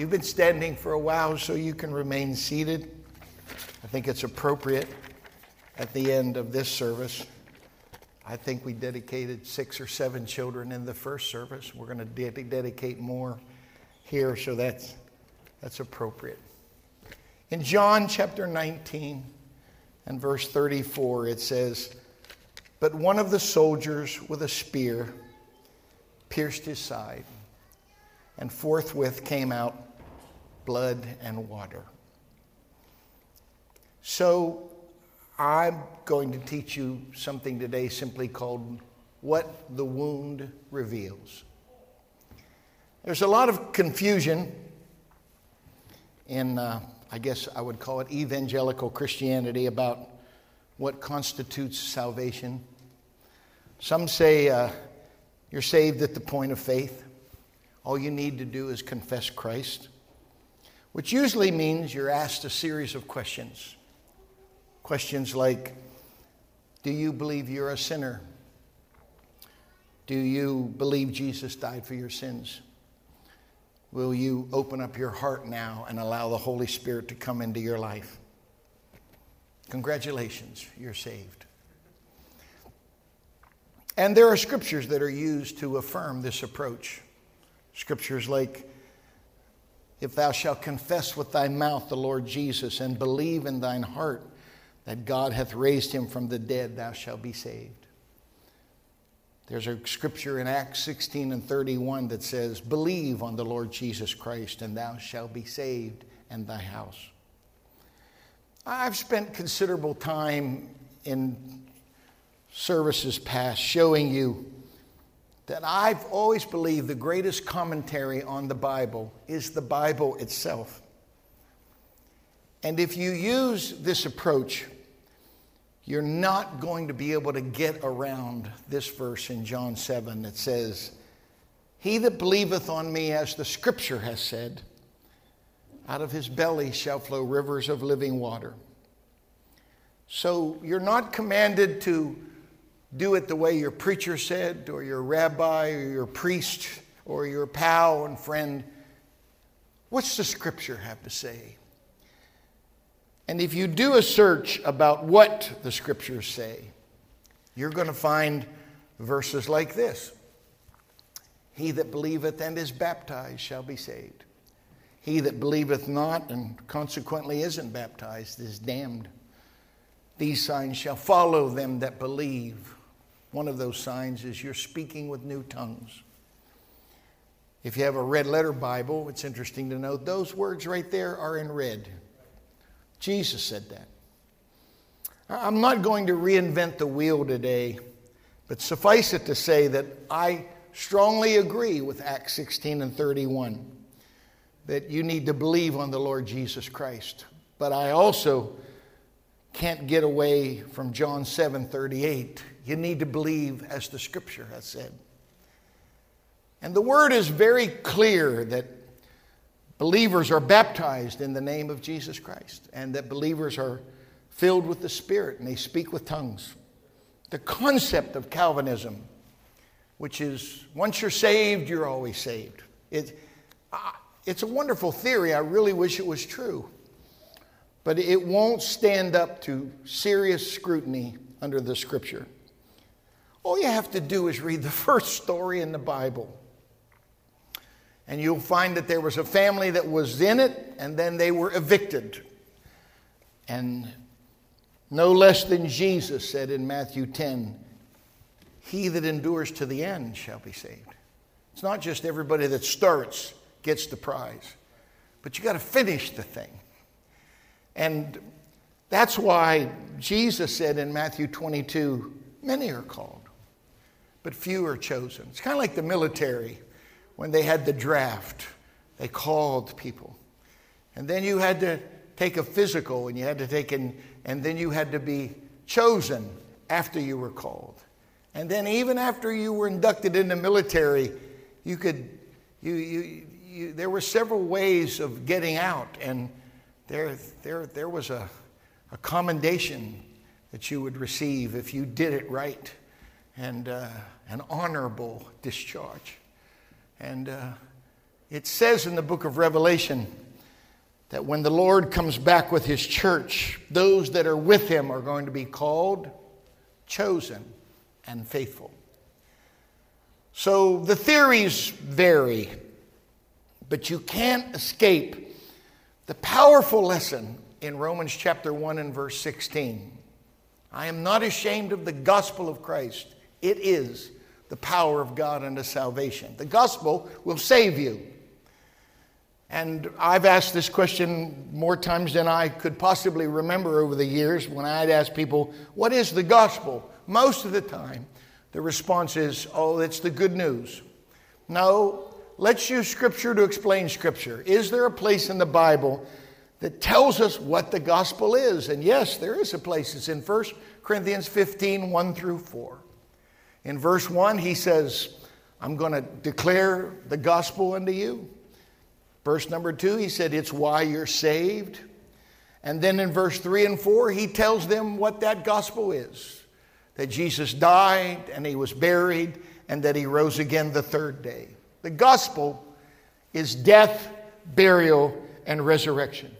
You've been standing for a while, so you can remain seated. I think it's appropriate at the end of this service. I think we dedicated six or seven children in the first service. We're going to de- dedicate more here, so that's, that's appropriate. In John chapter 19 and verse 34, it says, But one of the soldiers with a spear pierced his side, and forthwith came out blood and water. So I'm going to teach you something today simply called What the Wound Reveals. There's a lot of confusion in, uh, I guess I would call it evangelical Christianity about what constitutes salvation. Some say uh, you're saved at the point of faith. All you need to do is confess Christ, which usually means you're asked a series of questions. Questions like Do you believe you're a sinner? Do you believe Jesus died for your sins? Will you open up your heart now and allow the Holy Spirit to come into your life? Congratulations, you're saved. And there are scriptures that are used to affirm this approach. Scriptures like, If thou shalt confess with thy mouth the Lord Jesus and believe in thine heart that God hath raised him from the dead, thou shalt be saved. There's a scripture in Acts 16 and 31 that says, Believe on the Lord Jesus Christ, and thou shalt be saved and thy house. I've spent considerable time in services past showing you that I've always believed the greatest commentary on the Bible is the Bible itself. And if you use this approach, you're not going to be able to get around this verse in John 7 that says, He that believeth on me, as the scripture has said, out of his belly shall flow rivers of living water. So you're not commanded to do it the way your preacher said, or your rabbi, or your priest, or your pal and friend. What's the scripture have to say? And if you do a search about what the scriptures say, you're going to find verses like this He that believeth and is baptized shall be saved. He that believeth not and consequently isn't baptized is damned. These signs shall follow them that believe. One of those signs is you're speaking with new tongues. If you have a red letter Bible, it's interesting to note those words right there are in red. Jesus said that. I'm not going to reinvent the wheel today, but suffice it to say that I strongly agree with Acts 16 and 31 that you need to believe on the Lord Jesus Christ. But I also can't get away from John 7 38. You need to believe as the scripture has said. And the word is very clear that believers are baptized in the name of Jesus Christ and that believers are filled with the Spirit and they speak with tongues. The concept of Calvinism, which is once you're saved, you're always saved. It, it's a wonderful theory. I really wish it was true. But it won't stand up to serious scrutiny under the scripture. All you have to do is read the first story in the Bible and you'll find that there was a family that was in it, and then they were evicted. And no less than Jesus said in Matthew 10, He that endures to the end shall be saved. It's not just everybody that starts gets the prize, but you got to finish the thing. And that's why Jesus said in Matthew 22, Many are called, but few are chosen. It's kind of like the military when they had the draft, they called people. And then you had to take a physical and you had to take in, and then you had to be chosen after you were called. And then even after you were inducted in the military, you could, you, you, you, there were several ways of getting out. And there, there, there was a, a commendation that you would receive if you did it right and uh, an honorable discharge. And uh, It says in the book of Revelation that when the Lord comes back with his church, those that are with him are going to be called, chosen, and faithful. So the theories vary, but you can't escape the powerful lesson in Romans chapter 1 and verse 16. I am not ashamed of the gospel of Christ. It is the power of God unto salvation. The gospel will save you. And I've asked this question more times than I could possibly remember over the years when I'd ask people, What is the gospel? Most of the time, the response is, Oh, it's the good news. No, let's use Scripture to explain Scripture. Is there a place in the Bible that tells us what the gospel is? And yes, there is a place. It's in 1 Corinthians 15 1 through 4. In verse 1, he says, I'm going to declare the gospel unto you. Verse number two, he said, It's why you're saved. And then in verse three and four, he tells them what that gospel is that Jesus died and he was buried and that he rose again the third day. The gospel is death, burial, and resurrection.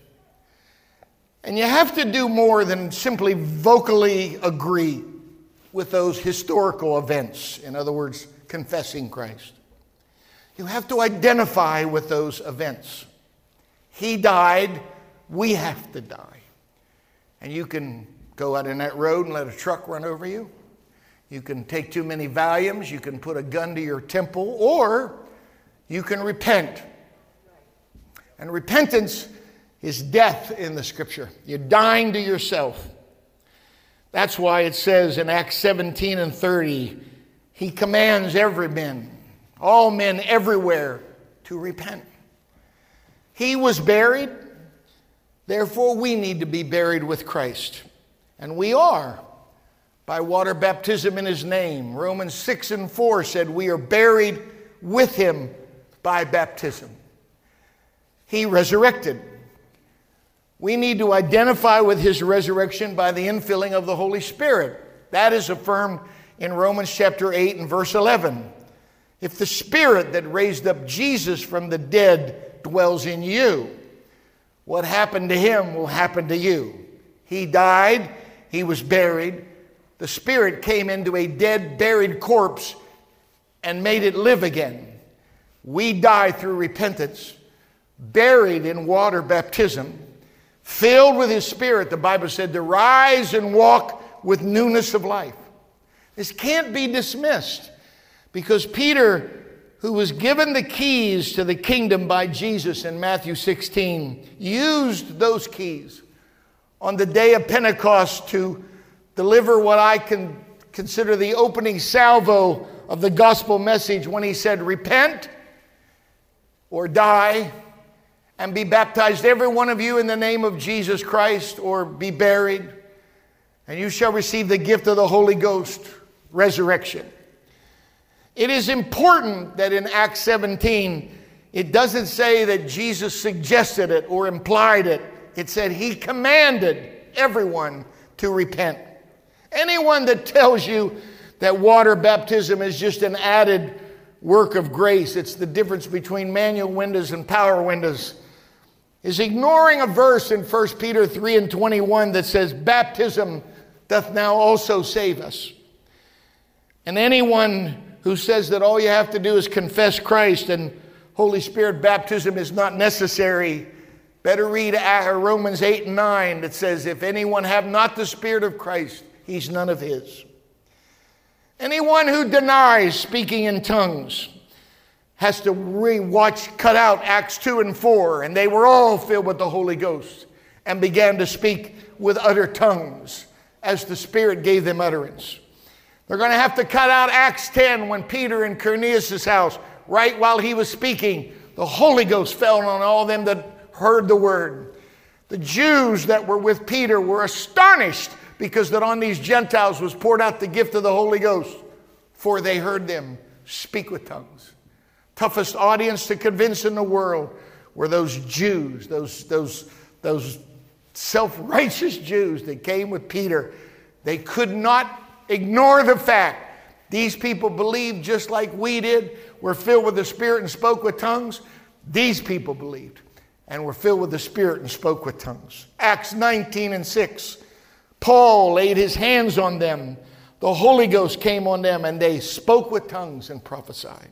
And you have to do more than simply vocally agree with those historical events. In other words, confessing Christ. You have to identify with those events. He died, we have to die. And you can go out in that road and let a truck run over you. You can take too many Valiums, you can put a gun to your temple, or you can repent. And repentance is death in the scripture. You're dying to yourself. That's why it says in Acts 17 and 30, He commands every man all men everywhere to repent. He was buried, therefore, we need to be buried with Christ. And we are by water baptism in his name. Romans 6 and 4 said, We are buried with him by baptism. He resurrected. We need to identify with his resurrection by the infilling of the Holy Spirit. That is affirmed in Romans chapter 8 and verse 11. If the Spirit that raised up Jesus from the dead dwells in you, what happened to him will happen to you. He died, he was buried. The Spirit came into a dead, buried corpse and made it live again. We die through repentance, buried in water baptism, filled with His Spirit, the Bible said, to rise and walk with newness of life. This can't be dismissed. Because Peter, who was given the keys to the kingdom by Jesus in Matthew 16, used those keys on the day of Pentecost to deliver what I can consider the opening salvo of the gospel message when he said, Repent or die and be baptized, every one of you, in the name of Jesus Christ, or be buried, and you shall receive the gift of the Holy Ghost, resurrection. It is important that in Acts 17, it doesn't say that Jesus suggested it or implied it. It said he commanded everyone to repent. Anyone that tells you that water baptism is just an added work of grace, it's the difference between manual windows and power windows, is ignoring a verse in 1 Peter 3 and 21 that says, Baptism doth now also save us. And anyone who says that all you have to do is confess Christ and Holy Spirit baptism is not necessary, better read uh, Romans 8 and 9 that says, If anyone have not the Spirit of Christ, he's none of his. Anyone who denies speaking in tongues has to re-watch, cut out Acts 2 and 4, and they were all filled with the Holy Ghost and began to speak with other tongues as the Spirit gave them utterance. They're going to have to cut out Acts 10 when Peter in Cornelius' house, right while he was speaking, the Holy Ghost fell on all them that heard the word. The Jews that were with Peter were astonished because that on these Gentiles was poured out the gift of the Holy Ghost, for they heard them speak with tongues. Toughest audience to convince in the world were those Jews, those, those, those self righteous Jews that came with Peter. They could not Ignore the fact these people believed just like we did, were filled with the Spirit and spoke with tongues. These people believed and were filled with the Spirit and spoke with tongues. Acts 19 and 6. Paul laid his hands on them. The Holy Ghost came on them, and they spoke with tongues and prophesied.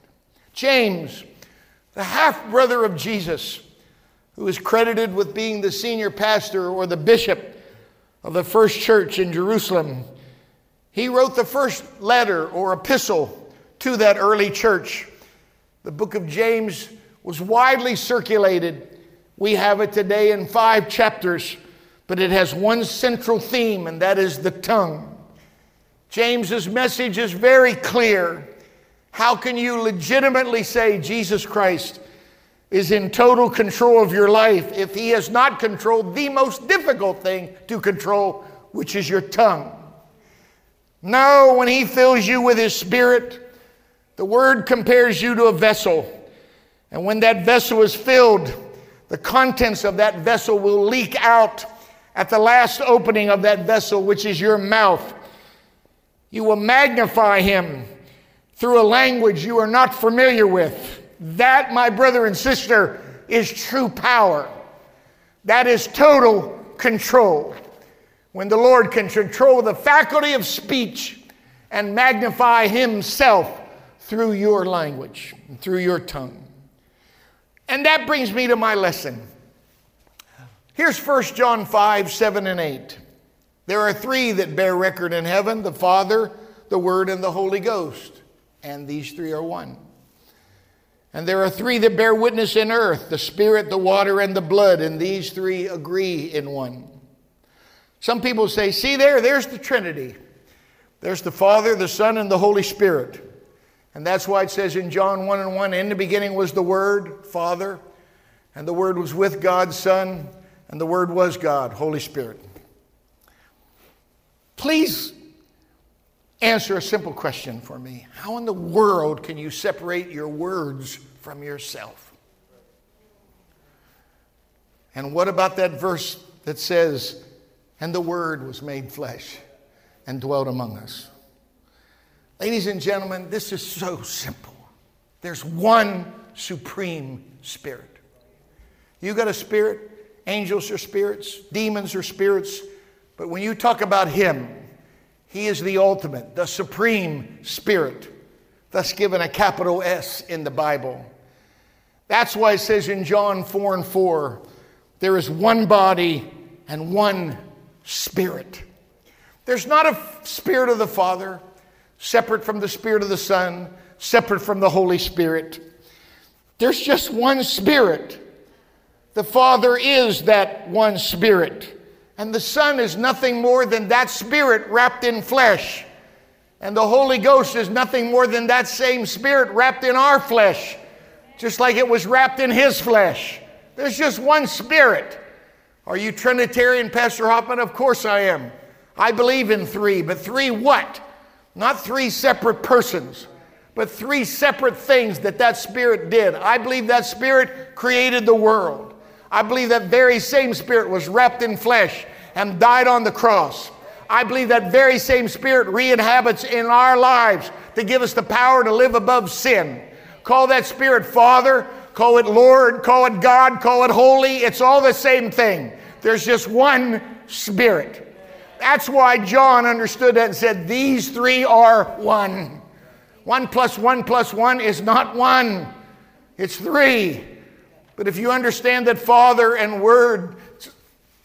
James, the half brother of Jesus, who is credited with being the senior pastor or the bishop of the first church in Jerusalem, he wrote the first letter or epistle to that early church. The book of James was widely circulated we have it today in five chapters, but it has one central theme, and that is the tongue. James's message is very clear. How can you legitimately say Jesus Christ is in total control of your life if he has not controlled the most difficult thing to control, which is your tongue? No, when he fills you with his spirit, the word compares you to a vessel. And when that vessel is filled, the contents of that vessel will leak out at the last opening of that vessel, which is your mouth. You will magnify him through a language you are not familiar with. That, my brother and sister, is true power. That is total control. When the Lord can control the faculty of speech and magnify himself through your language, through your tongue. And that brings me to my lesson. Here's 1 John 5, 7, and 8. There are three that bear record in heaven the Father, the Word, and the Holy Ghost. And these three are one. And there are three that bear witness in earth the Spirit, the water, and the blood. And these three agree in one. Some people say, see there, there's the Trinity. There's the Father, the Son, and the Holy Spirit. And that's why it says in John 1 and 1 In the beginning was the Word, Father, and the Word was with God, Son, and the Word was God, Holy Spirit. Please answer a simple question for me. How in the world can you separate your words from yourself? And what about that verse that says, And the Word was made flesh and dwelt among us? Ladies and gentlemen, this is so simple. There's one supreme spirit. You got a spirit, angels are spirits, demons are spirits, but when you talk about Him, He is the ultimate, the supreme spirit, thus given a capital S in the Bible. That's why it says in John 4 and 4 there is one body and one spirit. There's not a spirit of the Father, separate from the Spirit of the Son, separate from the Holy Spirit. There's just one Spirit. The Father is that one Spirit. And the Son is nothing more than that Spirit wrapped in flesh. And the Holy Ghost is nothing more than that same Spirit wrapped in our flesh, just like it was wrapped in His flesh. There's just one Spirit. Are you Trinitarian, Pastor Hoffman? Of course I am. I believe in three, but three what? Not three separate persons, but three separate things that that Spirit did. I believe that Spirit created the world. I believe that very same Spirit was wrapped in flesh and died on the cross. I believe that very same Spirit re inhabits in our lives to give us the power to live above sin. Call that Spirit Father, call it Lord, call it God, call it Holy. It's all the same thing. There's just one Spirit. That's why John understood that and said, These three are one. One plus one plus one is not one, it's three. But if you understand that Father and Word,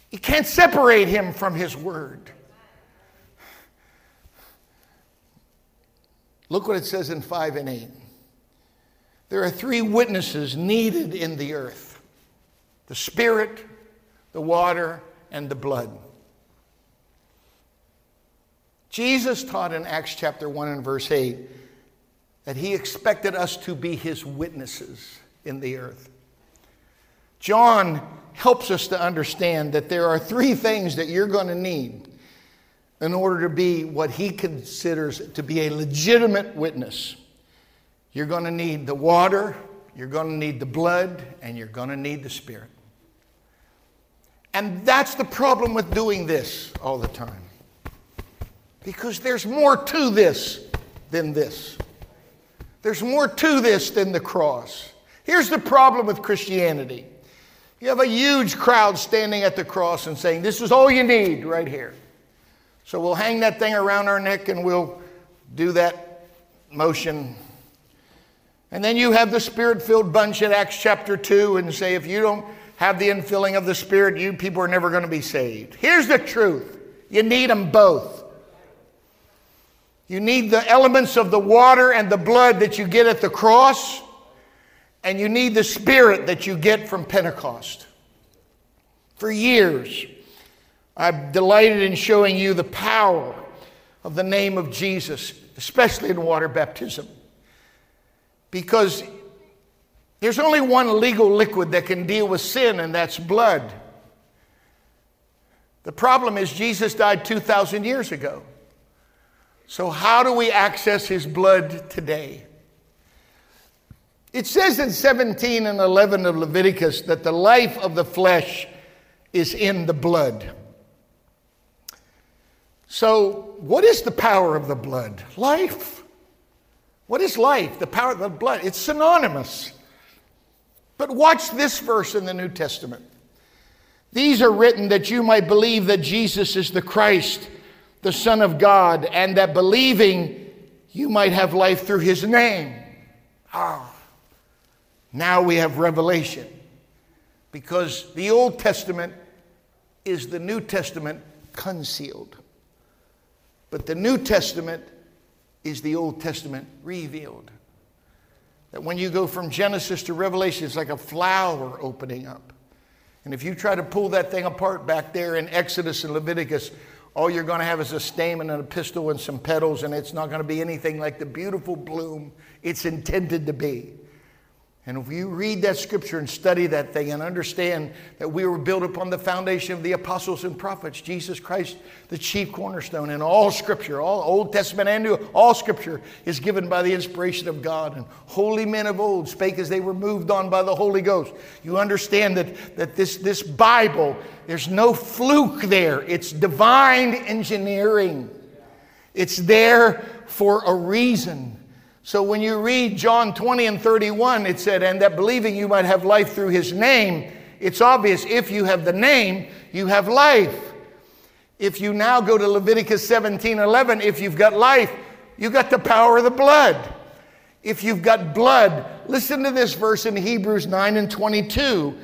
you can't separate him from his Word. Look what it says in 5 and 8. There are three witnesses needed in the earth the Spirit, the water, and the blood. Jesus taught in Acts chapter 1 and verse 8 that he expected us to be his witnesses in the earth. John helps us to understand that there are three things that you're going to need in order to be what he considers to be a legitimate witness. You're going to need the water, you're going to need the blood, and you're going to need the spirit. And that's the problem with doing this all the time. Because there's more to this than this. There's more to this than the cross. Here's the problem with Christianity you have a huge crowd standing at the cross and saying, This is all you need right here. So we'll hang that thing around our neck and we'll do that motion. And then you have the spirit filled bunch at Acts chapter 2 and say, If you don't have the infilling of the Spirit, you people are never going to be saved. Here's the truth you need them both. You need the elements of the water and the blood that you get at the cross, and you need the Spirit that you get from Pentecost. For years, I've delighted in showing you the power of the name of Jesus, especially in water baptism. Because there's only one legal liquid that can deal with sin, and that's blood. The problem is, Jesus died 2,000 years ago. So, how do we access his blood today? It says in 17 and 11 of Leviticus that the life of the flesh is in the blood. So, what is the power of the blood? Life. What is life? The power of the blood. It's synonymous. But watch this verse in the New Testament. These are written that you might believe that Jesus is the Christ, the Son of God, and that believing you might have life through his name. Ah, now we have revelation. Because the Old Testament is the New Testament concealed. But the New Testament is the Old Testament revealed. That when you go from Genesis to Revelation, it's like a flower opening up. And if you try to pull that thing apart back there in Exodus and Leviticus, all you're going to have is a stamen and a pistil and some petals, and it's not going to be anything like the beautiful bloom it's intended to be. And if you read that scripture and study that thing and understand that we were built upon the foundation of the apostles and prophets, Jesus Christ, the chief cornerstone, and all scripture, all Old Testament and New, all scripture is given by the inspiration of God. And holy men of old spake as they were moved on by the Holy Ghost. You understand that, that this, this Bible, there's no fluke there, it's divine engineering. It's there for a reason. So when you read John 20 and 31, it said, and that believing you might have life through his name, it's obvious if you have the name, you have life. If you now go to Leviticus 17 11, if you've got life, you've got the power of the blood. If you've got blood, listen to this verse in Hebrews 9 and 22.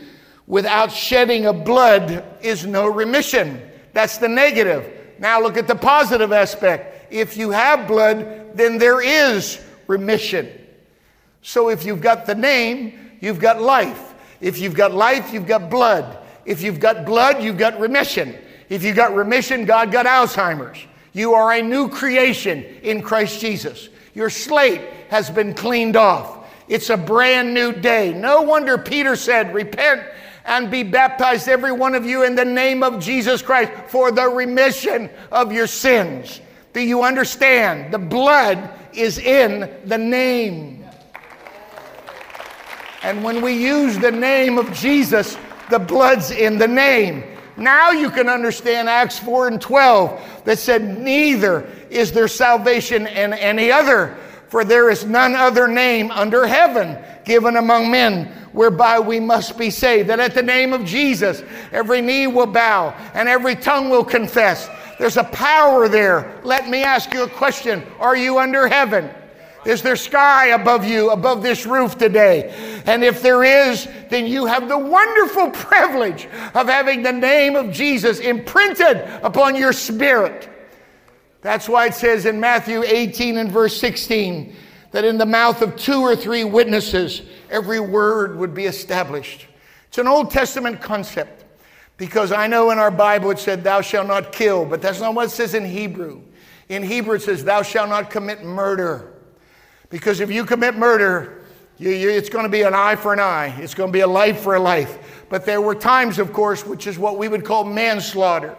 Without shedding of blood is no remission. That's the negative. Now look at the positive aspect. If you have blood, then there is remission. So if you've got the name, you've got life. If you've got life, you've got blood. If you've got blood, you've got remission. If you've got remission, God got Alzheimer's. You are a new creation in Christ Jesus. Your slate has been cleaned off. It's a brand new day. No wonder Peter said, Repent and be baptized, every one of you, in the name of Jesus Christ for the remission of your sins. Do you understand? The blood is in the name. And when we use the name of Jesus, the blood's in the name. Now you can understand Acts 4 and 12 that said, Neither is there salvation in any other, for there is none other name under heaven given among men whereby we must be saved. That at the name of Jesus, every knee will bow and every tongue will confess there's a power there. Let me ask you a question Are you under heaven? Is there sky above you, above this roof today? And if there is, then you have the wonderful privilege of having the name of Jesus imprinted upon your spirit. That's why it says in Matthew 18 and verse 16 that in the mouth of two or three witnesses, every word would be established. It's an Old Testament concept. Because I know in our Bible it said, Thou shalt not kill, but that's not what it says in Hebrew. In Hebrew it says, Thou shalt not commit murder. Because if you commit murder, you, you, it's going to be an eye for an eye, it's going to be a life for a life. But there were times, of course, which is what we would call manslaughter.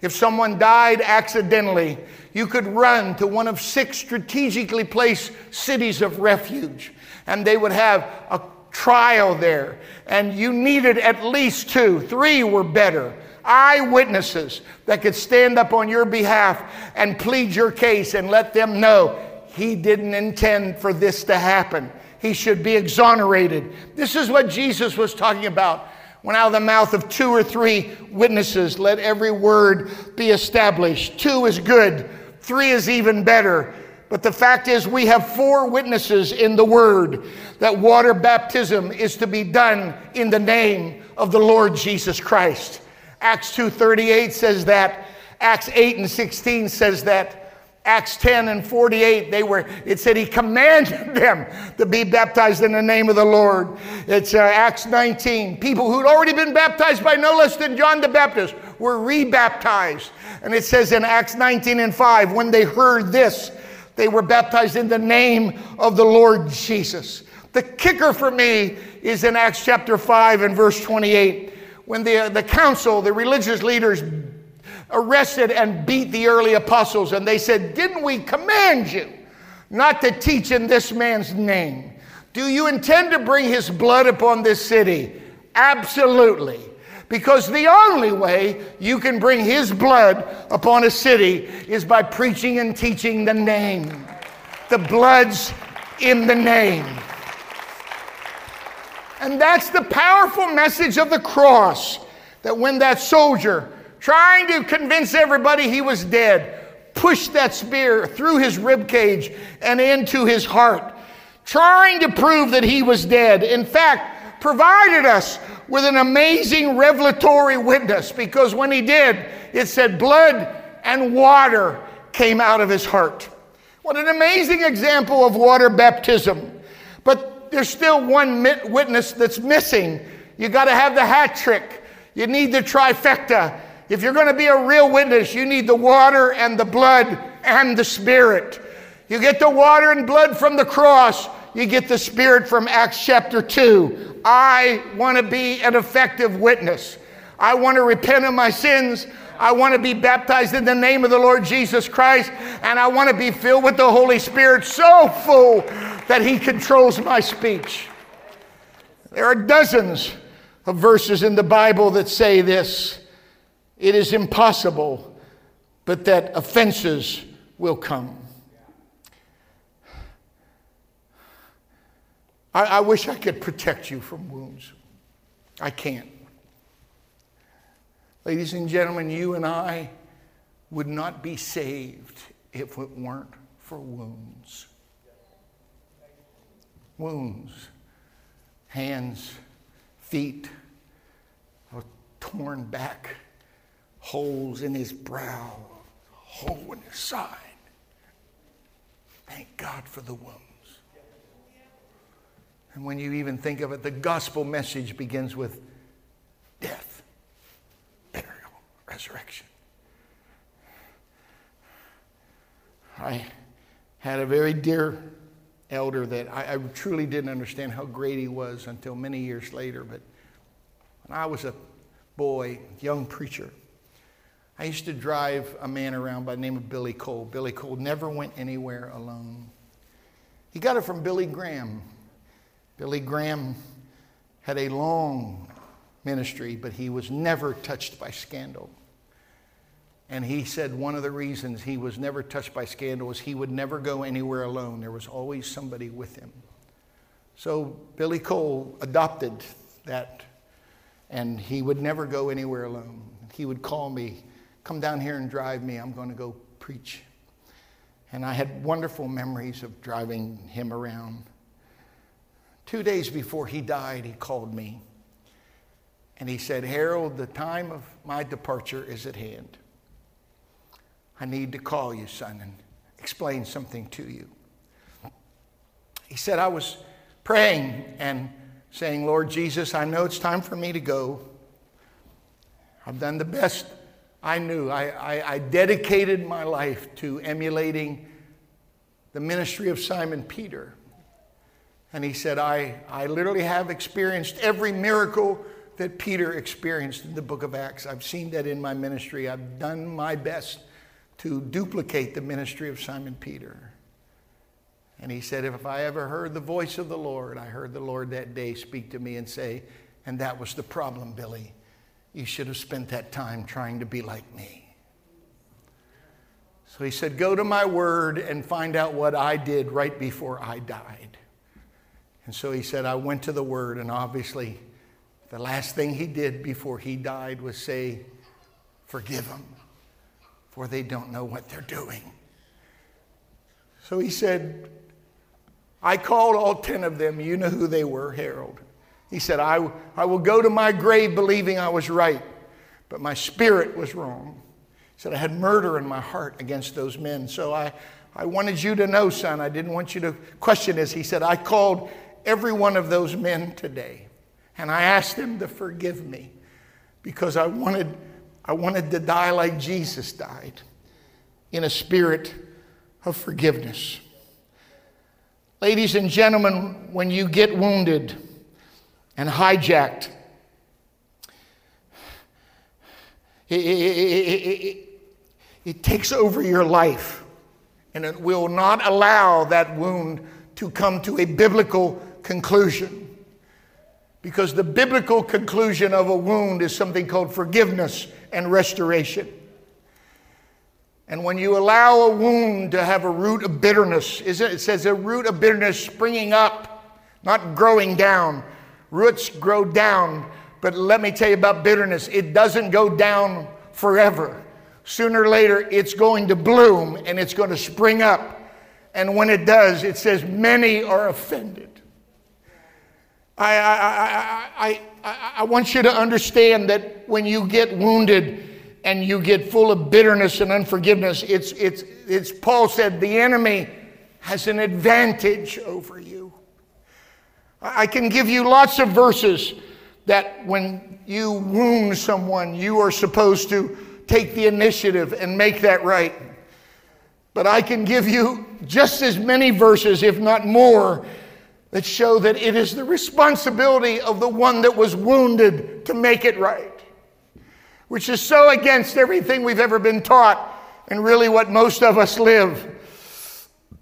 If someone died accidentally, you could run to one of six strategically placed cities of refuge, and they would have a trial there, and you needed at least two, three were better. Eyewitnesses that could stand up on your behalf and plead your case and let them know he didn't intend for this to happen. he should be exonerated. This is what Jesus was talking about when out of the mouth of two or three witnesses, let every word be established. Two is good, three is even better. But the fact is, we have four witnesses in the word that water baptism is to be done in the name of the Lord Jesus Christ. Acts 2:38 says that. Acts 8 and 16 says that. Acts 10 and 48, they were, it said he commanded them to be baptized in the name of the Lord. It's uh, Acts 19. People who'd already been baptized by no less than John the Baptist were rebaptized. And it says in Acts 19 and 5, when they heard this, they were baptized in the name of the Lord Jesus. The kicker for me is in Acts chapter 5 and verse 28, when the, the council, the religious leaders, arrested and beat the early apostles. And they said, Didn't we command you not to teach in this man's name? Do you intend to bring his blood upon this city? Absolutely. Because the only way you can bring his blood upon a city is by preaching and teaching the name. The blood's in the name. And that's the powerful message of the cross that when that soldier trying to convince everybody he was dead, pushed that spear through his rib cage and into his heart, trying to prove that he was dead. In fact, provided us with an amazing revelatory witness because when he did, it said blood and water came out of his heart. What an amazing example of water baptism. But there's still one witness that's missing. You got to have the hat trick. You need the trifecta. If you're going to be a real witness, you need the water and the blood and the spirit. You get the water and blood from the cross, you get the spirit from Acts chapter 2. I want to be an effective witness. I want to repent of my sins. I want to be baptized in the name of the Lord Jesus Christ. And I want to be filled with the Holy Spirit so full that He controls my speech. There are dozens of verses in the Bible that say this it is impossible, but that offenses will come. I, I wish I could protect you from wounds. I can't. Ladies and gentlemen, you and I would not be saved if it weren't for wounds. Wounds, hands, feet, a torn back, holes in his brow, hole in his side. Thank God for the wounds. And when you even think of it, the gospel message begins with death, burial, resurrection. I had a very dear elder that I, I, truly didn't understand how great he was until many years later. But when I was a boy, young preacher, I used to drive a man around by the name of Billy Cole. Billy Cole never went anywhere alone. He got it from Billy Graham. Billy Graham had a long ministry, but he was never touched by scandal. And he said one of the reasons he was never touched by scandal was he would never go anywhere alone. There was always somebody with him. So Billy Cole adopted that, and he would never go anywhere alone. He would call me Come down here and drive me. I'm going to go preach. And I had wonderful memories of driving him around. Two days before he died, he called me. And he said, Harold, the time of my departure is at hand. I need to call you, son, and explain something to you. He said, I was praying and saying, Lord Jesus, I know it's time for me to go. I've done the best I knew. I, I, I dedicated my life to emulating the ministry of Simon Peter. And he said, I, I literally have experienced every miracle that Peter experienced in the book of Acts. I've seen that in my ministry. I've done my best to duplicate the ministry of Simon Peter. And he said, If I ever heard the voice of the Lord, I heard the Lord that day speak to me and say, And that was the problem, Billy. You should have spent that time trying to be like me. So he said, Go to my word and find out what I did right before I died. And so he said, I went to the Word, and obviously, the last thing he did before he died was say, Forgive them, for they don't know what they're doing. So he said, I called all 10 of them. You know who they were, Harold. He said, I, I will go to my grave believing I was right, but my spirit was wrong. He said, I had murder in my heart against those men. So I, I wanted you to know, son, I didn't want you to question this. He said, I called every one of those men today, and I asked them to forgive me because I wanted, I wanted to die like Jesus died in a spirit of forgiveness. Ladies and gentlemen, when you get wounded and hijacked, it, it, it, it, takes over your life and it will not allow that wound to come to a biblical conclusion. Because the biblical conclusion of a wound is something called forgiveness and restoration. And when you allow a wound to have a root of bitterness, it says a root of bitterness springing up, not growing down. Roots grow down, but let me tell you about bitterness. It doesn't go down forever. Sooner or later, it's going to bloom and it's going to spring up. And when it does, it says, many are offended. I, I, I, I, I, want you to understand that when you get wounded, and you get full of bitterness and unforgiveness, it's, it's, it's Paul said, the enemy has an advantage over you. I can give you lots of verses that when you wound someone, you are supposed to take the initiative and make that right. But I can give you just as many verses, if not more, that show that it is the responsibility of the one that was wounded to make it right which is so against everything we've ever been taught and really what most of us live.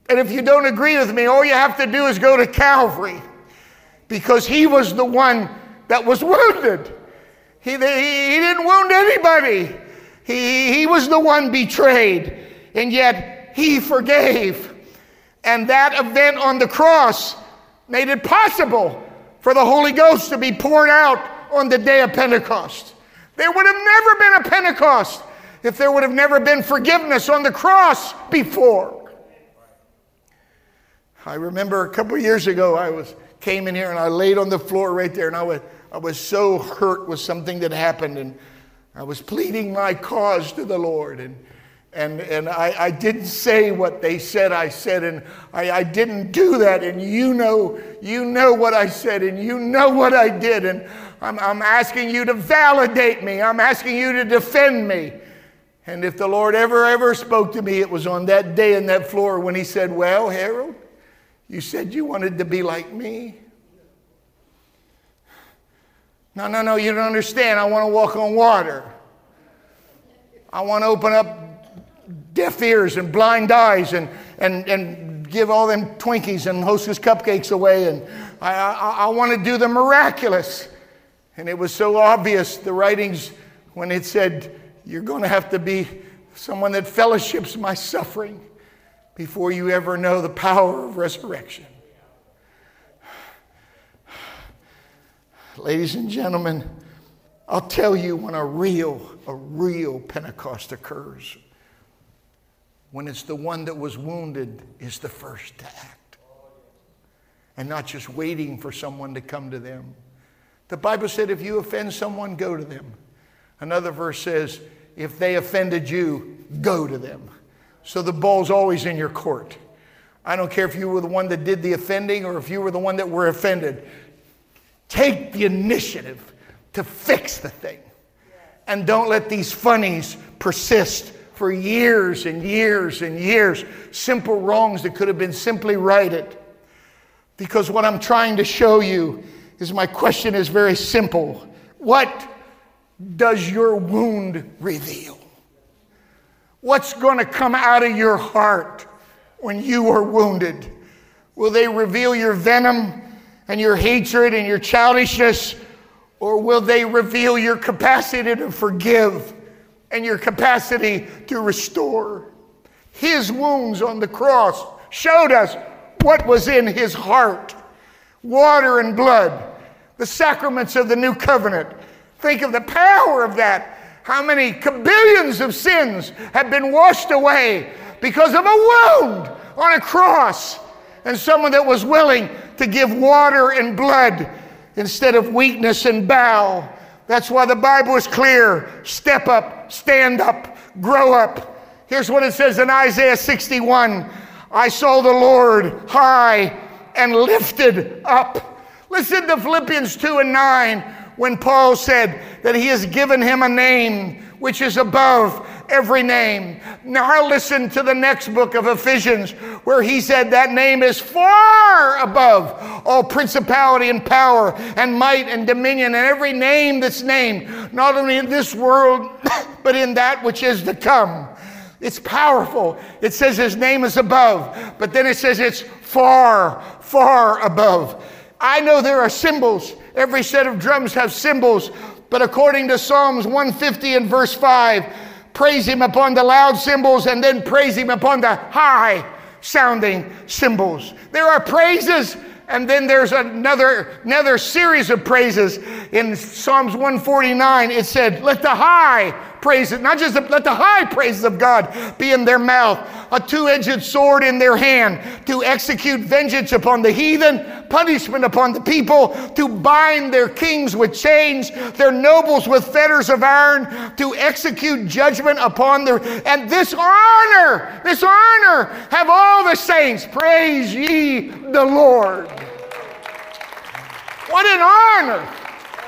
And if you don't agree with me, all you have to do is go to Calvary because he was the one that was wounded. He, he, didn't wound anybody, he, he was the one betrayed, and yet he forgave. And that event on the cross made it possible for the Holy Ghost to be poured out on the day of Pentecost. There would have never been a Pentecost if there would have never been forgiveness on the cross before. I remember a couple years ago, I was came in here and I laid on the floor right there, and I was, I was so hurt with something that happened, and I was pleading my cause to the Lord, and and, and I, I didn't say what they said I said, and I, I didn't do that, and you know, you know what I said, and you know what I did, and I'm, I'm asking you to validate me. I'm asking you to defend me. And if the Lord ever, ever spoke to me, it was on that day in that floor when He said, Well, Harold, you said you wanted to be like me. No, no, no, you don't understand. I want to walk on water. I want to open up deaf ears and blind eyes and, and, and give all them Twinkies and Hostess cupcakes away. And I, I, I want to do the miraculous. And it was so obvious, the writings, when it said, You're going to have to be someone that fellowships my suffering before you ever know the power of resurrection. Ladies and gentlemen, I'll tell you when a real, a real Pentecost occurs. When it's the one that was wounded is the first to act. And not just waiting for someone to come to them. The Bible said, if you offend someone, go to them. Another verse says, if they offended you, go to them. So the ball's always in your court. I don't care if you were the one that did the offending or if you were the one that were offended. Take the initiative to fix the thing. And don't let these funnies persist for years and years and years. Simple wrongs that could have been simply righted. Because what I'm trying to show you is my question is very simple. What does your wound reveal? What's going to come out of your heart when you are wounded? Will they reveal your venom and your hatred and your childishness? Or will they reveal your capacity to forgive and your capacity to restore? His wounds on the cross showed us what was in his heart. water and blood, the sacraments of the new covenant. Think of the power of that. How many kabillions of sins have been washed away because of a wound on a cross and someone that was willing to give water and blood instead of weakness and bow. That's why the Bible is clear step up, stand up, grow up. Here's what it says in Isaiah 61 I saw the Lord high and lifted up. Listen to Philippians 2 and 9 when Paul said that he has given him a name which is above every name. Now listen to the next book of Ephesians where he said that name is far above all principality and power and might and dominion and every name that's named, not only in this world, but in that which is to come. It's powerful. It says his name is above, but then it says it's far, far above. I know there are cymbals. Every set of drums have cymbals, but according to Psalms 150 and verse 5, praise him upon the loud cymbals and then praise him upon the high sounding cymbals. There are praises and then there's another, another series of praises. In Psalms 149, it said, Let the high praises, not just the, let the high praises of God be in their mouth, a two edged sword in their hand to execute vengeance upon the heathen, punishment upon the people, to bind their kings with chains, their nobles with fetters of iron, to execute judgment upon their, and this honor, this honor have all the saints. Praise ye the Lord. What an honor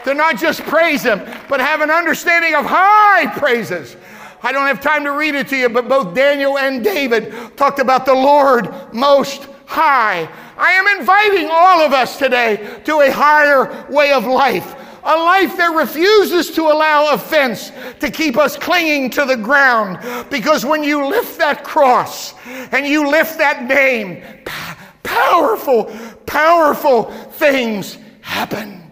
to not just praise Him, but have an understanding of high praises. I don't have time to read it to you, but both Daniel and David talked about the Lord most high. I am inviting all of us today to a higher way of life. A life that refuses to allow offense to keep us clinging to the ground. Because when you lift that cross and you lift that name, powerful, powerful things happen.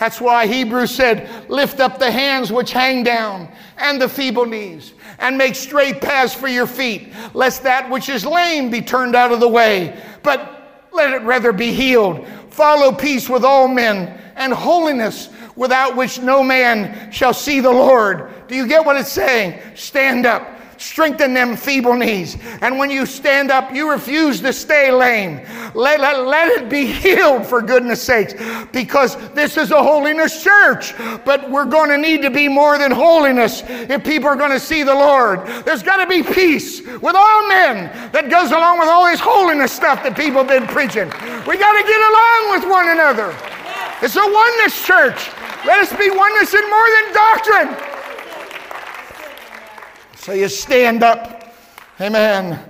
That's why Hebrews said, Lift up the hands which hang down and the feeble knees, and make straight paths for your feet, lest that which is lame be turned out of the way, but let it rather be healed. Follow peace with all men and holiness, without which no man shall see the Lord. Do you get what it's saying? Stand up strengthen them feeble knees. And when you stand up, you refuse to stay lame. Let, let, let it be healed for goodness sakes, because this is a holiness church. But we're going to need to be more than holiness if people are going to see the Lord. There's got to be peace with all men that goes along with all this holiness stuff that people have been preaching. We got to get along with one another. It's a oneness church. Let us be oneness in more than doctrine. So you stand up. Amen.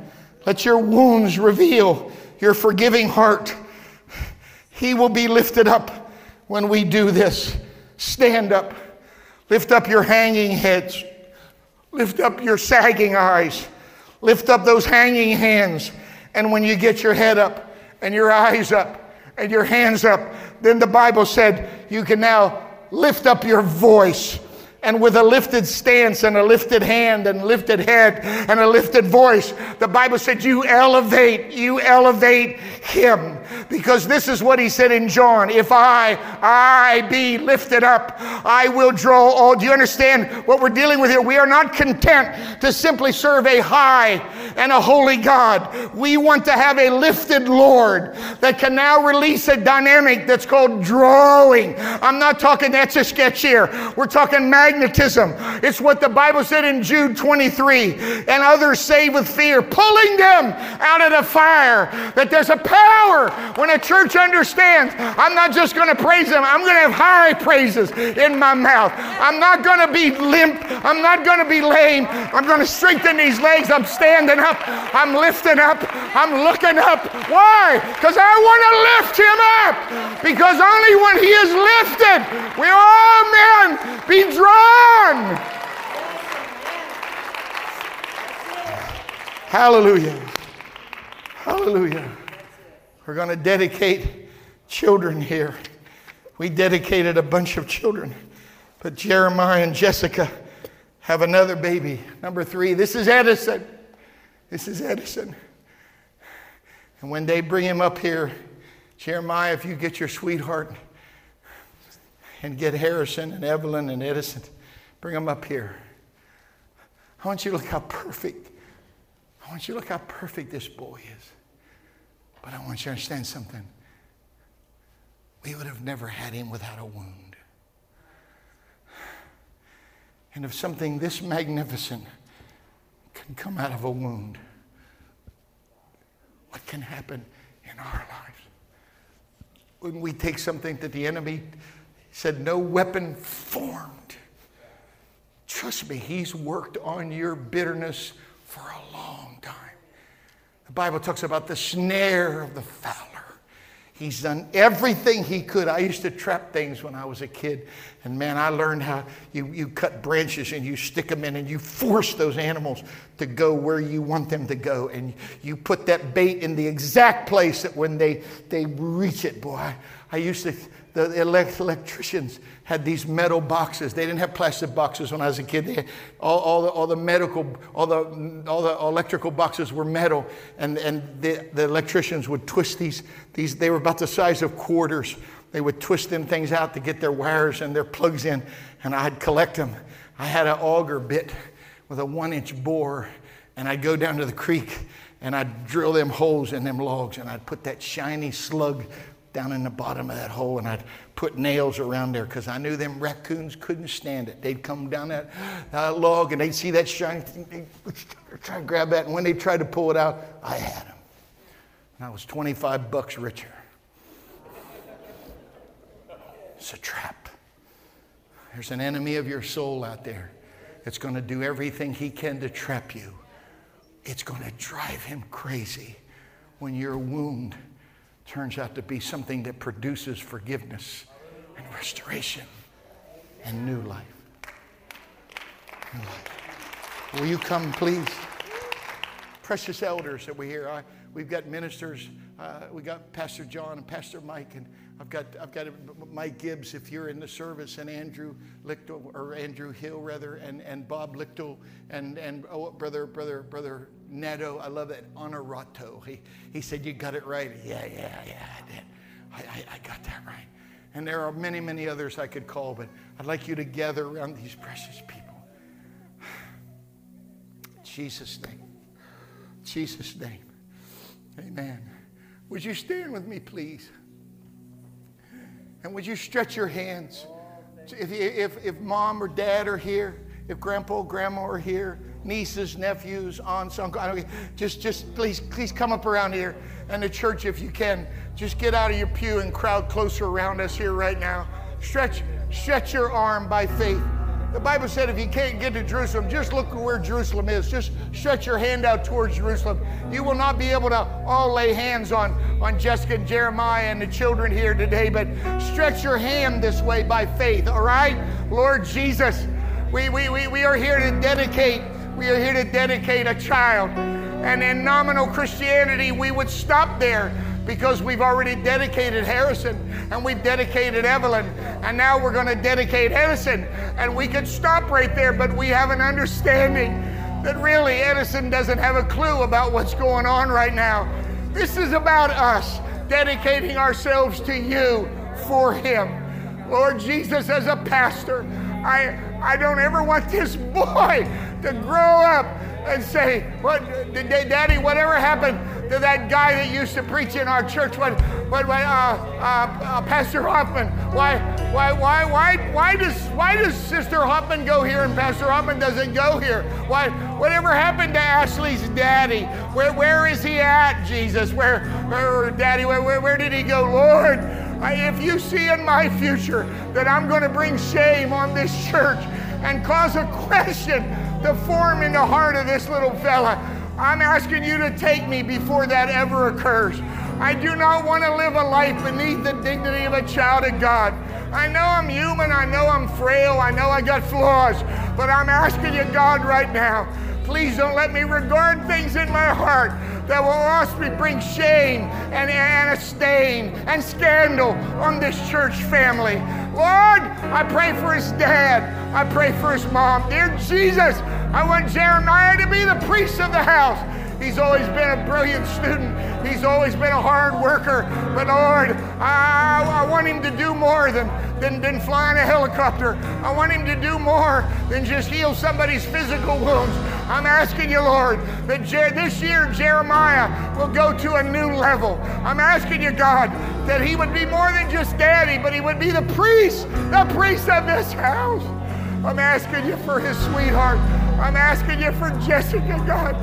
Let your wounds reveal your forgiving heart. He will be lifted up when we do this. Stand up. Lift up your hanging heads. Lift up your sagging eyes. Lift up those hanging hands. And when you get your head up and your eyes up and your hands up, then the Bible said you can now lift up your voice and with a lifted stance and a lifted hand and lifted head and a lifted voice, the Bible said, You elevate, you elevate him. Because this is what he said in John If I, I be lifted up, I will draw all. Do you understand what we're dealing with here? We are not content to simply serve a high and a holy God. We want to have a lifted Lord that can now release a dynamic that's called drawing. I'm not talking that's a sketch here. We're talking mag magnetism. It's what the Bible said in Jude 23. And others say with fear, pulling them out of the fire. That there's a power when a church understands I'm not just going to praise them, I'm going to have high praises in my mouth. I'm not going to be limp. I'm not going to be lame. I'm going to strengthen these legs. I'm standing up. I'm lifting up. I'm looking up. Why? Because I want to lift him up. Because only when he is lifted will all men be drawn Hallelujah. Hallelujah. We're going to dedicate children here. We dedicated a bunch of children, but Jeremiah and Jessica have another baby. Number three, this is Edison. This is Edison. And when they bring him up here, Jeremiah, if you get your sweetheart and get Harrison and Evelyn and Edison, bring them up here. I want you to look how perfect, I want you to look how perfect this boy is. But I want you to understand something. We would have never had him without a wound. And if something this magnificent can come out of a wound, what can happen in our lives? When we take something that the enemy said, no weapon formed. Trust me, he's worked on your bitterness for a long time. The Bible talks about the snare of the fowler. He's done everything he could. I used to trap things when I was a kid. And man, I learned how you, you cut branches and you stick them in and you force those animals to go where you want them to go. And you put that bait in the exact place that when they, they reach it, boy, I, I used to the electricians had these metal boxes. They didn't have plastic boxes when I was a kid. Had, all, all, the, all the medical, all the, all the electrical boxes were metal. And, and the, the electricians would twist these, these, they were about the size of quarters. They would twist them things out to get their wires and their plugs in, and I'd collect them. I had an auger bit with a one inch bore, and I'd go down to the creek and I'd drill them holes in them logs, and I'd put that shiny slug down in the bottom of that hole and I'd put nails around there because I knew them raccoons couldn't stand it. They'd come down that log and they'd see that shiny thing, they'd try to grab that, and when they tried to pull it out, I had them. And I was 25 bucks richer. It's a trap. There's an enemy of your soul out there that's going to do everything he can to trap you. It's going to drive him crazy when your wound turns out to be something that produces forgiveness and restoration and new life. New life. Will you come, please? Precious elders that we hear. I, we've got ministers. Uh, we got Pastor John and Pastor Mike, and I've got I've got Mike Gibbs if you're in the service, and Andrew Lichtel or Andrew Hill rather, and, and Bob Lichtel, and and oh, brother brother brother Neto. I love that honorato. He he said you got it right. Yeah yeah yeah I did. I, I, I got that right. And there are many many others I could call, but I'd like you to gather around these precious people. Jesus name. Jesus name. Amen. Would you stand with me, please? And would you stretch your hands? If, if, if mom or dad are here, if grandpa or grandma are here, nieces, nephews, aunts, uncles, I don't, just, just please, please come up around here. And the church, if you can, just get out of your pew and crowd closer around us here right now. Stretch, stretch your arm by faith. The Bible said if you can't get to Jerusalem, just look where Jerusalem is. Just stretch your hand out towards Jerusalem. You will not be able to all lay hands on, on Jessica and Jeremiah and the children here today, but stretch your hand this way by faith, all right? Lord Jesus, we, we, we, we are here to dedicate, we are here to dedicate a child. And in nominal Christianity, we would stop there because we've already dedicated Harrison and we've dedicated Evelyn, and now we're going to dedicate Edison. And we could stop right there, but we have an understanding that really Edison doesn't have a clue about what's going on right now. This is about us dedicating ourselves to you for him. Lord Jesus, as a pastor, I, I don't ever want this boy to grow up and say, "What, Daddy? Whatever happened to that guy that used to preach in our church? What, what, what uh, uh, uh, Pastor Hoffman? Why, why, why, why, why does, why does Sister Hoffman go here and Pastor Hoffman doesn't go here? Why, whatever happened to Ashley's daddy? Where, where is he at, Jesus? Where, where, Daddy? Where, where, where did he go, Lord?" if you see in my future that I'm going to bring shame on this church and cause a question to form in the heart of this little fella. I'm asking you to take me before that ever occurs. I do not want to live a life beneath the dignity of a child of God. I know I'm human, I know I'm frail, I know I got flaws, but I'm asking you, God, right now, please don't let me regard things in my heart that will also bring shame and, and a stain and scandal on this church family. Lord, I pray for his dad. I pray for his mom. Dear Jesus, I want Jeremiah to be the priest of the house. He's always been a brilliant student. He's always been a hard worker. But Lord, I, I want him to do more than, than, than fly in a helicopter. I want him to do more than just heal somebody's physical wounds. I'm asking you, Lord, that this year Jeremiah will go to a new level. I'm asking you, God, that he would be more than just daddy, but he would be the priest, the priest of this house. I'm asking you for his sweetheart. I'm asking you for Jessica, God,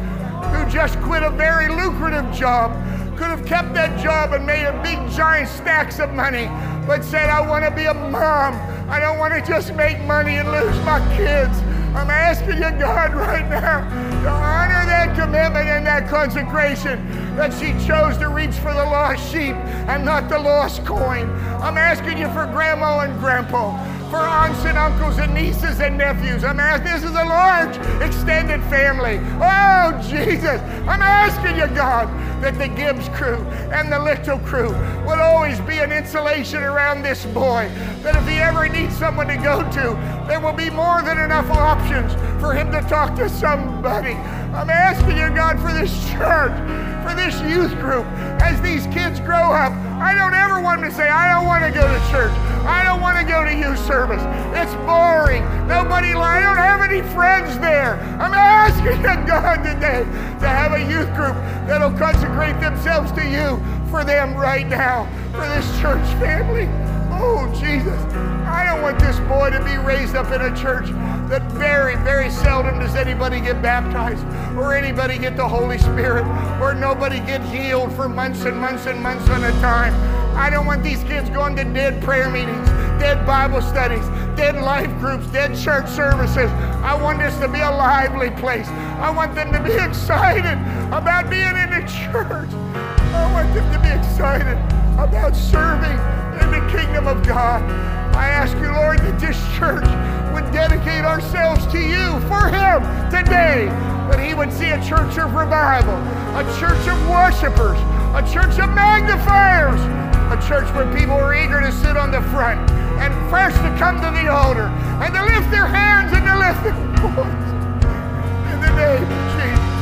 who just quit a very lucrative job. Could have kept that job and made a big giant stacks of money, but said, I want to be a mom. I don't want to just make money and lose my kids. I'm asking you, God, right now to honor that commitment and that consecration that she chose to reach for the lost sheep and not the lost coin. I'm asking you for grandma and grandpa for aunts and uncles and nieces and nephews. I'm asking, this is a large extended family. Oh, Jesus. I'm asking you, God, that the Gibbs crew and the Little crew will always be an insulation around this boy. That if he ever needs someone to go to, there will be more than enough options for him to talk to somebody. I'm asking you, God, for this church, for this youth group, as these kids grow up. I don't ever want them to say, I don't want to go to church. I don't want to go to youth service. It's boring. Nobody, I don't have any friends there. I'm asking God, today to have a youth group that'll consecrate themselves to you for them right now, for this church family. Oh, Jesus. I don't want this boy to be raised up in a church that very, very seldom does anybody get baptized or anybody get the Holy Spirit or nobody get healed for months and months and months on a time. I don't want these kids going to dead prayer meetings, dead Bible studies, dead life groups, dead church services. I want this to be a lively place. I want them to be excited about being in the church. I want them to be excited about serving in the kingdom of God. I ask you, Lord, that this church would dedicate ourselves to you for Him today. That He would see a church of revival, a church of worshipers, a church of magnifiers, a church where people are eager to sit on the front and first to come to the altar and to lift their hands and to lift their voice. In the name of Jesus.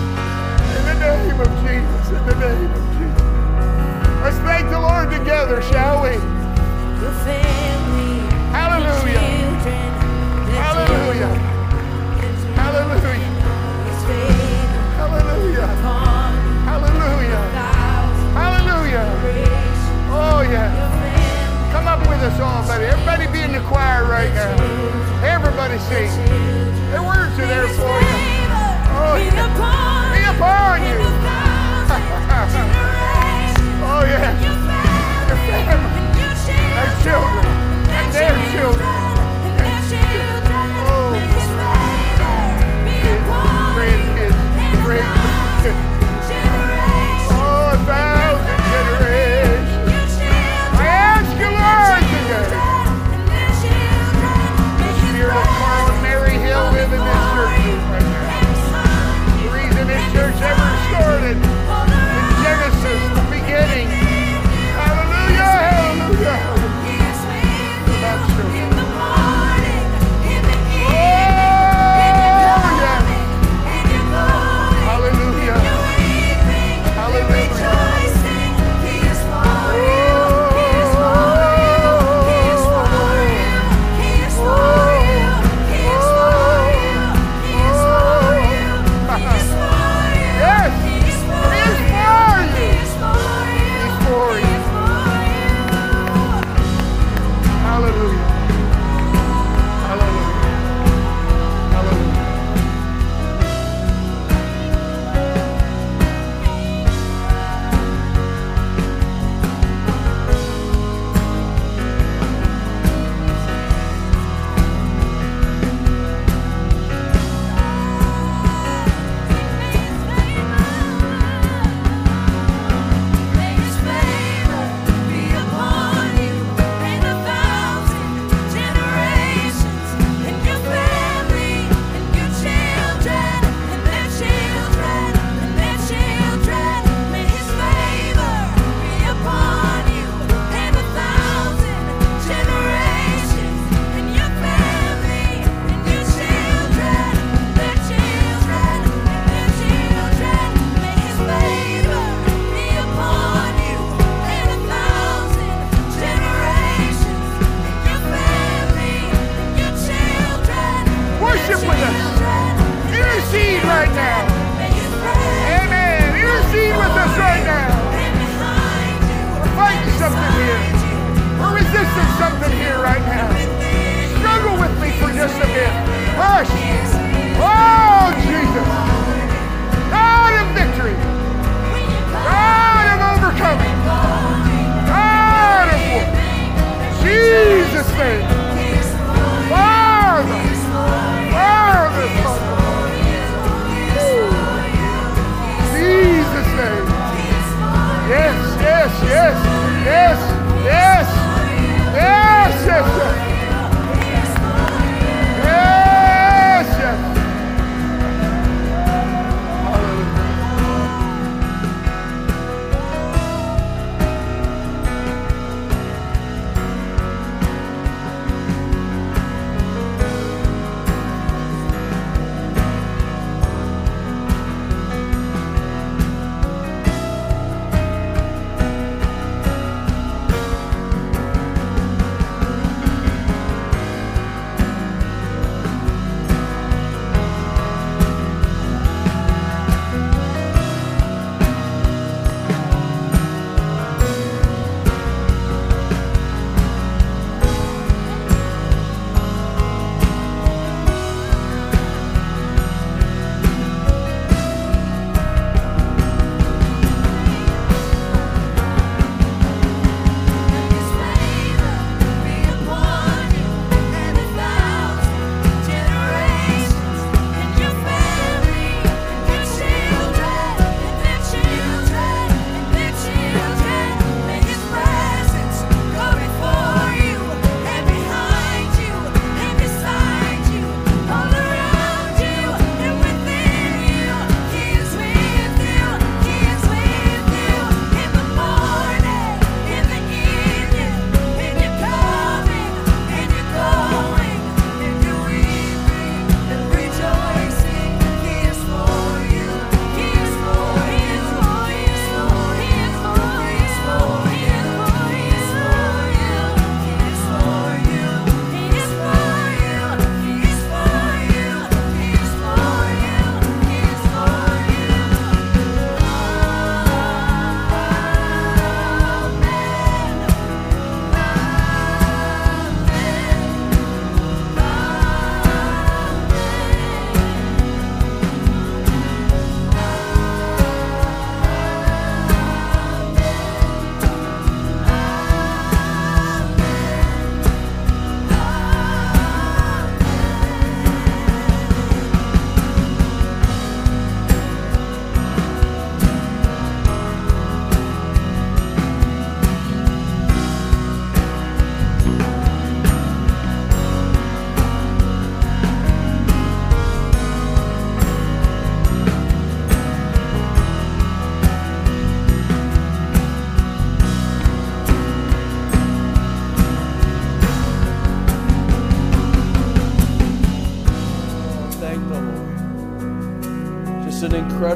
In the name of Jesus. In the name of Jesus. Let's thank the Lord together, shall we? Hallelujah. Hallelujah. Hallelujah. Hallelujah. Hallelujah. Hallelujah. Oh, yeah. Come up with us all, buddy. Everybody be in the choir right now. Everybody sing. The words are there for you. Oh, yeah. Be upon you.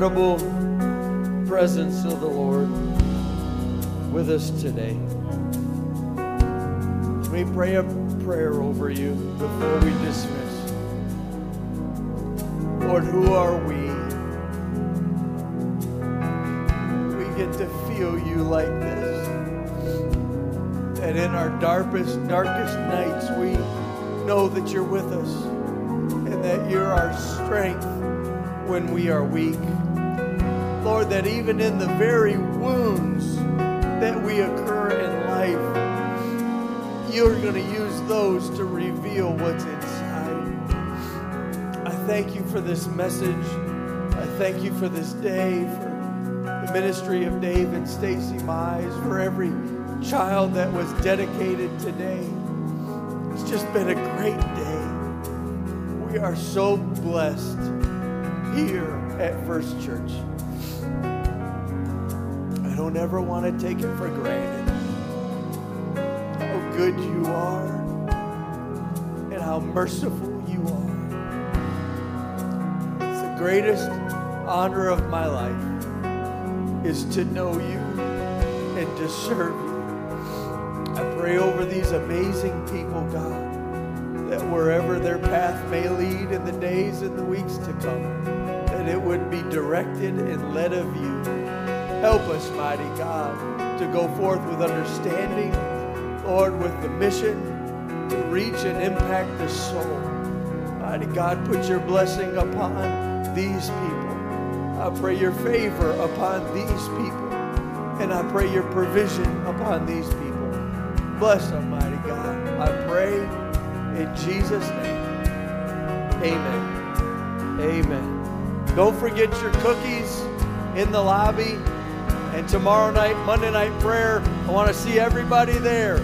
incredible presence of the Lord with us today. Let me pray a prayer over you before we dismiss. Lord, who are we? We get to feel you like this. That in our darkest, darkest nights, we know that you're with us and that you're our strength when we are weak. That even in the very wounds that we occur in life, you're going to use those to reveal what's inside. I thank you for this message. I thank you for this day, for the ministry of Dave and Stacy Mize, for every child that was dedicated today. It's just been a great day. We are so blessed here at First Church. Don't ever want to take it for granted how good you are and how merciful you are. It's the greatest honor of my life is to know you and to serve you. I pray over these amazing people, God, that wherever their path may lead in the days and the weeks to come, that it would be directed and led of you. Help us, mighty God, to go forth with understanding, Lord, with the mission to reach and impact the soul. Mighty God, put your blessing upon these people. I pray your favor upon these people. And I pray your provision upon these people. Bless them, mighty God. I pray in Jesus' name. Amen. Amen. Don't forget your cookies in the lobby. And tomorrow night, Monday night prayer, I want to see everybody there.